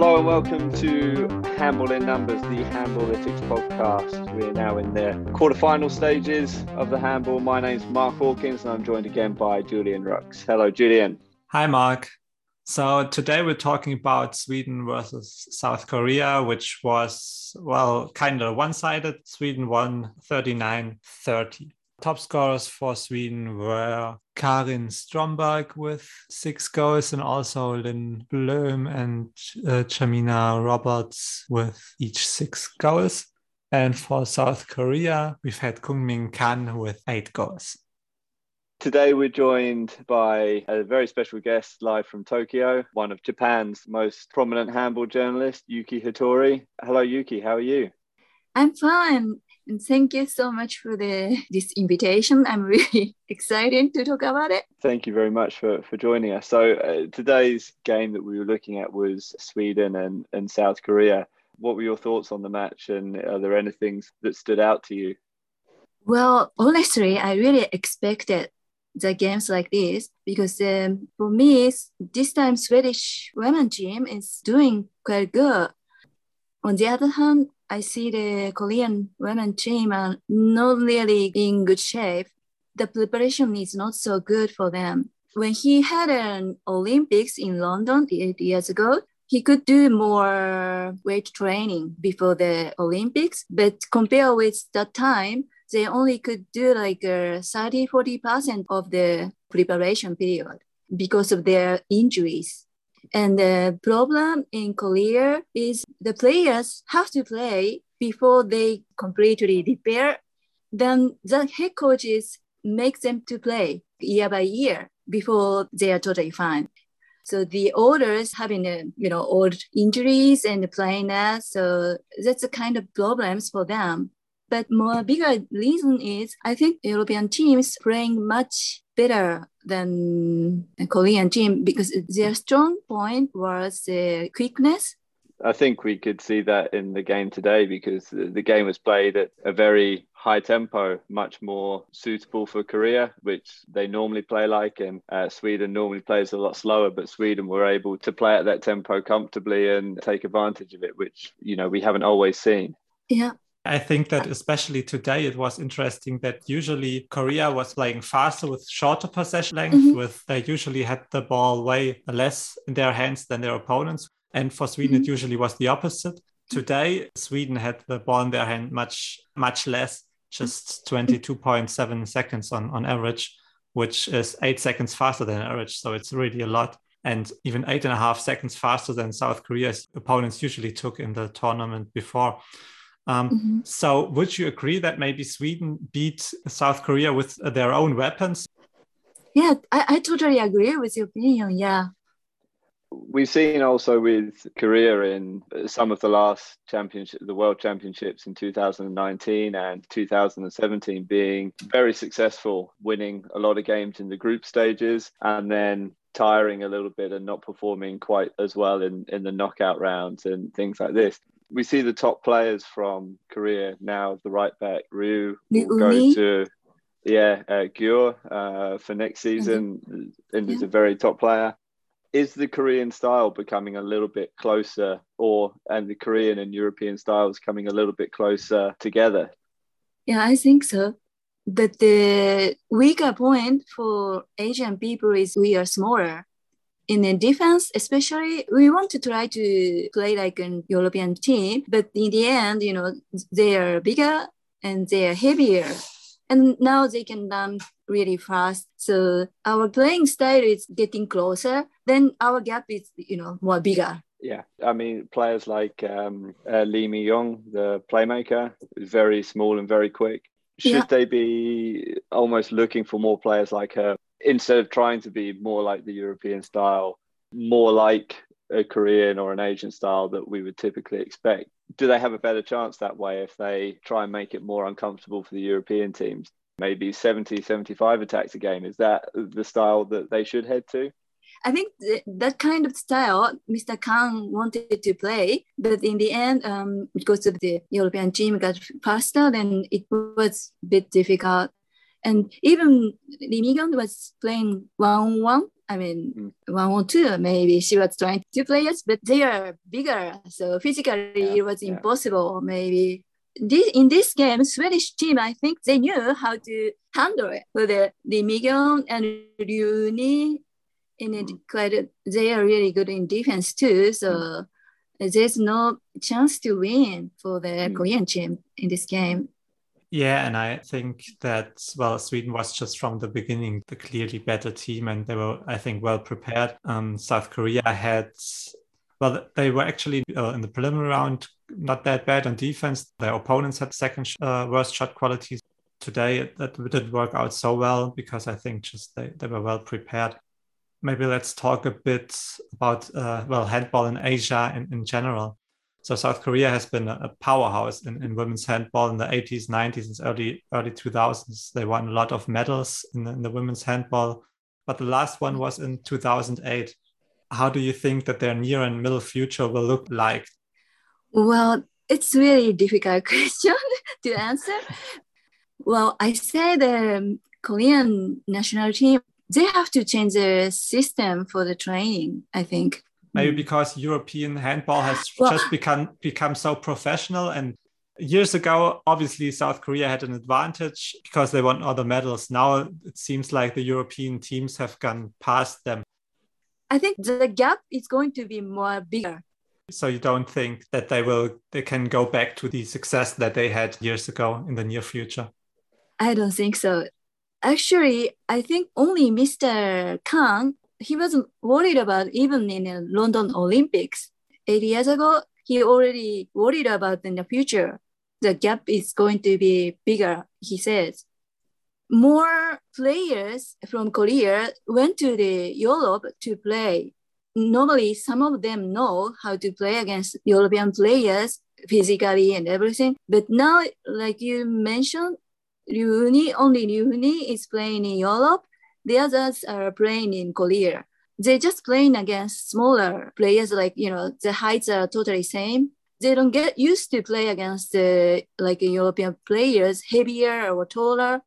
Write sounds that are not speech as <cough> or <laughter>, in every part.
Hello and welcome to Handball in Numbers, the Handballytics podcast. We're now in the quarterfinal stages of the handball. My name's Mark Hawkins and I'm joined again by Julian Rux. Hello, Julian. Hi, Mark. So today we're talking about Sweden versus South Korea, which was, well, kind of one sided. Sweden won 39 30. Top scorers for Sweden were Carin Strömberg with six goals and also Linn Blohm and uh, Jamina Roberts with each six goals. And for South Korea, we've had Kung Kungmin Kan with eight goals. Today, we're joined by a very special guest live from Tokyo, one of Japan's most prominent handball journalists, Yuki Hattori. Hello, Yuki. How are you? I'm fine. And thank you so much for the this invitation. I'm really <laughs> excited to talk about it. Thank you very much for, for joining us. So uh, today's game that we were looking at was Sweden and, and South Korea. What were your thoughts on the match and are there any things that stood out to you? Well, honestly, I really expected the games like this because um, for me, this time Swedish women team is doing quite good. On the other hand, I see the Korean women team are not really in good shape. The preparation is not so good for them. When he had an Olympics in London eight years ago, he could do more weight training before the Olympics. But compared with that time, they only could do like uh, 30, 40% of the preparation period because of their injuries. And the problem in Korea is the players have to play before they completely repair. Then the head coaches make them to play year by year before they are totally fine. So the others having a, you know old injuries and playing that, so that's the kind of problems for them. But more bigger reason is I think European teams playing much better than Korean team because their strong point was uh, quickness. I think we could see that in the game today because the game was played at a very high tempo, much more suitable for Korea, which they normally play like, and uh, Sweden normally plays a lot slower. But Sweden were able to play at that tempo comfortably and take advantage of it, which you know we haven't always seen. Yeah, I think that especially today it was interesting that usually Korea was playing faster with shorter possession length, mm-hmm. with they usually had the ball way less in their hands than their opponents. And for Sweden, mm-hmm. it usually was the opposite. Today, Sweden had the ball in their hand much, much less, just 22.7 seconds on, on average, which is eight seconds faster than average. So it's really a lot. And even eight and a half seconds faster than South Korea's opponents usually took in the tournament before. Um, mm-hmm. So, would you agree that maybe Sweden beat South Korea with their own weapons? Yeah, I, I totally agree with your opinion. Yeah. We've seen also with Korea in some of the last championship, the World Championships in 2019 and 2017, being very successful, winning a lot of games in the group stages, and then tiring a little bit and not performing quite as well in, in the knockout rounds and things like this we see the top players from Korea now. The right back Ryu go to yeah uh, uh, for next season, mm-hmm. is a very top player. Is the Korean style becoming a little bit closer, or and the Korean and European styles coming a little bit closer together? Yeah, I think so. But the weaker point for Asian people is we are smaller in the defense, especially, we want to try to play like an European team, but in the end, you know, they are bigger and they are heavier. And now they can run really fast. So our playing style is getting closer. Then our gap is, you know, more bigger. Yeah, I mean, players like um, uh, Lee Mi Young, the playmaker, is very small and very quick. Should yeah. they be almost looking for more players like her instead of trying to be more like the European style, more like a Korean or an Asian style that we would typically expect. Do they have a better chance that way if they try and make it more uncomfortable for the European teams? Maybe 70, 75 attacks a game. Is that the style that they should head to? I think th- that kind of style Mr. Kang wanted to play, but in the end, um, because of the European team got faster, then it was a bit difficult and even Mi was playing one-on-one I mean, mm. one or two, maybe she was trying two players, but they are bigger. So physically, yeah, it was yeah. impossible. Maybe this, in this game, Swedish team, I think they knew how to handle it. With the, the Mignon and Ryuni, and it mm. quite, they are really good in defense too. So mm. there's no chance to win for the mm. Korean team in this game. Yeah, and I think that well, Sweden was just from the beginning the clearly better team, and they were, I think, well prepared. Um, South Korea had, well, they were actually uh, in the preliminary round not that bad on defense. Their opponents had second uh, worst shot qualities. Today, that didn't work out so well because I think just they, they were well prepared. Maybe let's talk a bit about uh, well handball in Asia in, in general. So South Korea has been a powerhouse in, in women's handball in the 80s, 90s, and early early 2000s. They won a lot of medals in the, in the women's handball, but the last one was in 2008. How do you think that their near and middle future will look like? Well, it's really difficult <laughs> question to answer. well, I say the Korean national team they have to change the system for the training. I think maybe hmm. because European handball has well, just become become so professional. And years ago obviously South Korea had an advantage because they won other medals. Now it seems like the European teams have gone past them. I think the gap is going to be more bigger. So you don't think that they will they can go back to the success that they had years ago in the near future? I don't think so. Actually I think only Mr. Kang he wasn't worried about even in the London Olympics eight years ago. He already worried about in the future. The gap is going to be bigger, he says. More players from Korea went to the Europe to play. Normally, some of them know how to play against European players physically and everything. But now, like you mentioned, Ryuni, only Ryuni is playing in Europe the others are playing in Korea. They're just playing against smaller players, like, you know, the heights are totally same. They don't get used to play against the like European players, heavier or taller.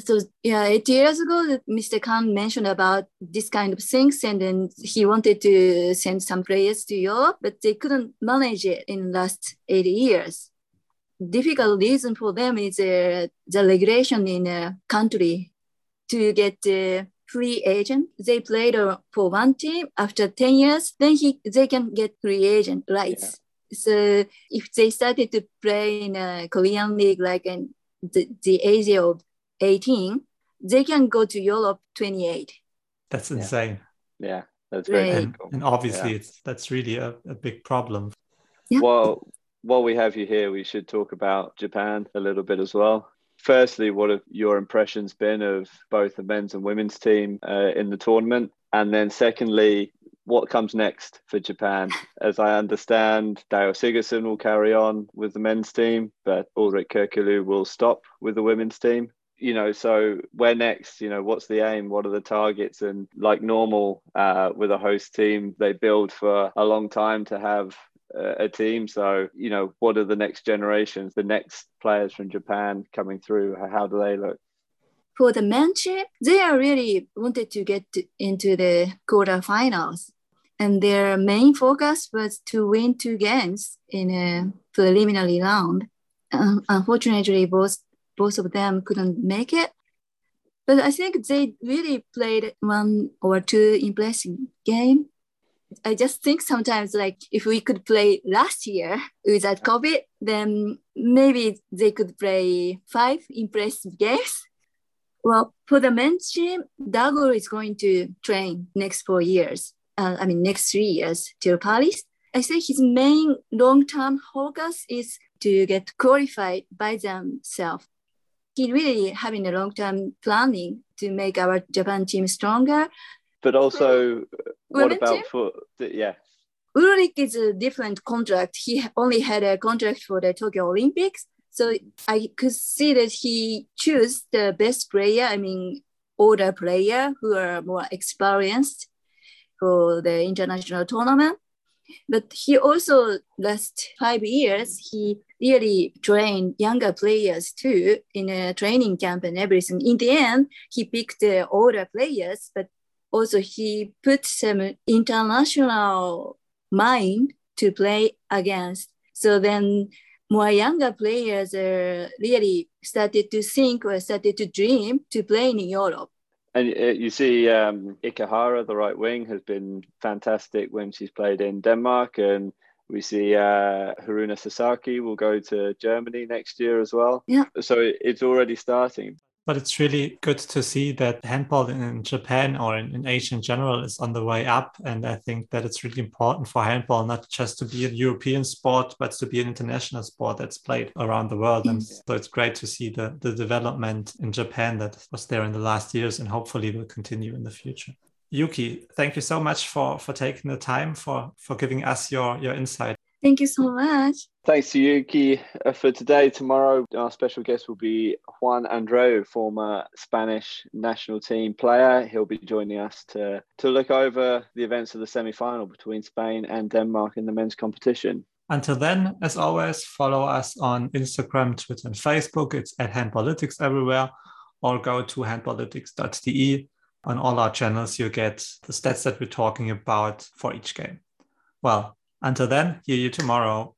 So yeah, eight years ago, Mr. Kang mentioned about this kind of things, and then he wanted to send some players to Europe, but they couldn't manage it in last eight years difficult reason for them is uh, the regulation in a country to get the free agent. They played for one team. After 10 years, then he, they can get free agent rights. Yeah. So if they started to play in a Korean league, like in the, the age of 18, they can go to Europe 28. That's insane. Yeah, yeah that's very right. and, and, obviously yeah. it's that's really a, a big problem. Yeah. Well, while we have you here, we should talk about Japan a little bit as well firstly, what have your impressions been of both the men's and women's team uh, in the tournament? And then, secondly, what comes next for Japan? As I understand, Dagur Sigurdsson will carry on with the men's team, but Ulrik Kirkely will stop with the women's team. You know, so where next? You know, what's the aim? What are the targets? And like normal uh, with a host team, they build for a long time to have a team. So, you know, what are the next generations, the next players from Japan coming through? How do they look? For the men's they are really wanted to get into the quarterfinals. And their main focus was to win two games in a preliminary round. Unfortunately, both both of them couldn't make it. But I think they really played one or two impressive game I just think sometimes like if we could play last year without COVID, then maybe they could play five impressive games. Well, for the men's team, Dagur is going to train next four years. Uh, I mean, next three years till Paris. I say his main long-term focus is to get qualified by themselves. He really having a long-term planning to make our Japan team stronger but also, uh, what about for yeah? Ulrik is a different contract. He only had a contract for the Tokyo Olympics, so I could see that he chose the best player. I mean, older player who are more experienced for the international tournament. But he also last five years he really trained younger players too in a training camp and everything. In the end, he picked the older players, but also he put some international mind to play against. So then more younger players are really started to think or started to dream to play in Europe. And uh, you see, um, Ikehara, the right wing, has been fantastic when she's played in Denmark, and we see uh, Haruna Sasaki will go to Germany next year as well. Yeah. So it's already starting. But it's really good to see that handball in Japan or in, in, Asia in general is on the way up. And I think that it's really important for handball not just to be a European sport, but to be an international sport that's played around the world. And so it's great to see the, the development in Japan that was there in the last years and hopefully will continue in the future. Yuki, thank you so much for, for taking the time for, for giving us your, your insight. Thank you so much. Thanks to Yuki uh, for today. Tomorrow, our special guest will be Juan Andreu, former Spanish national team player. He'll be joining us to, to look over the events of the semi final between Spain and Denmark in the men's competition. Until then, as always, follow us on Instagram, Twitter, and Facebook. It's at Handballytics everywhere, or go to handballytics.de. On all our channels, you get the stats that we're talking about for each game. Well, until then, hear you tomorrow.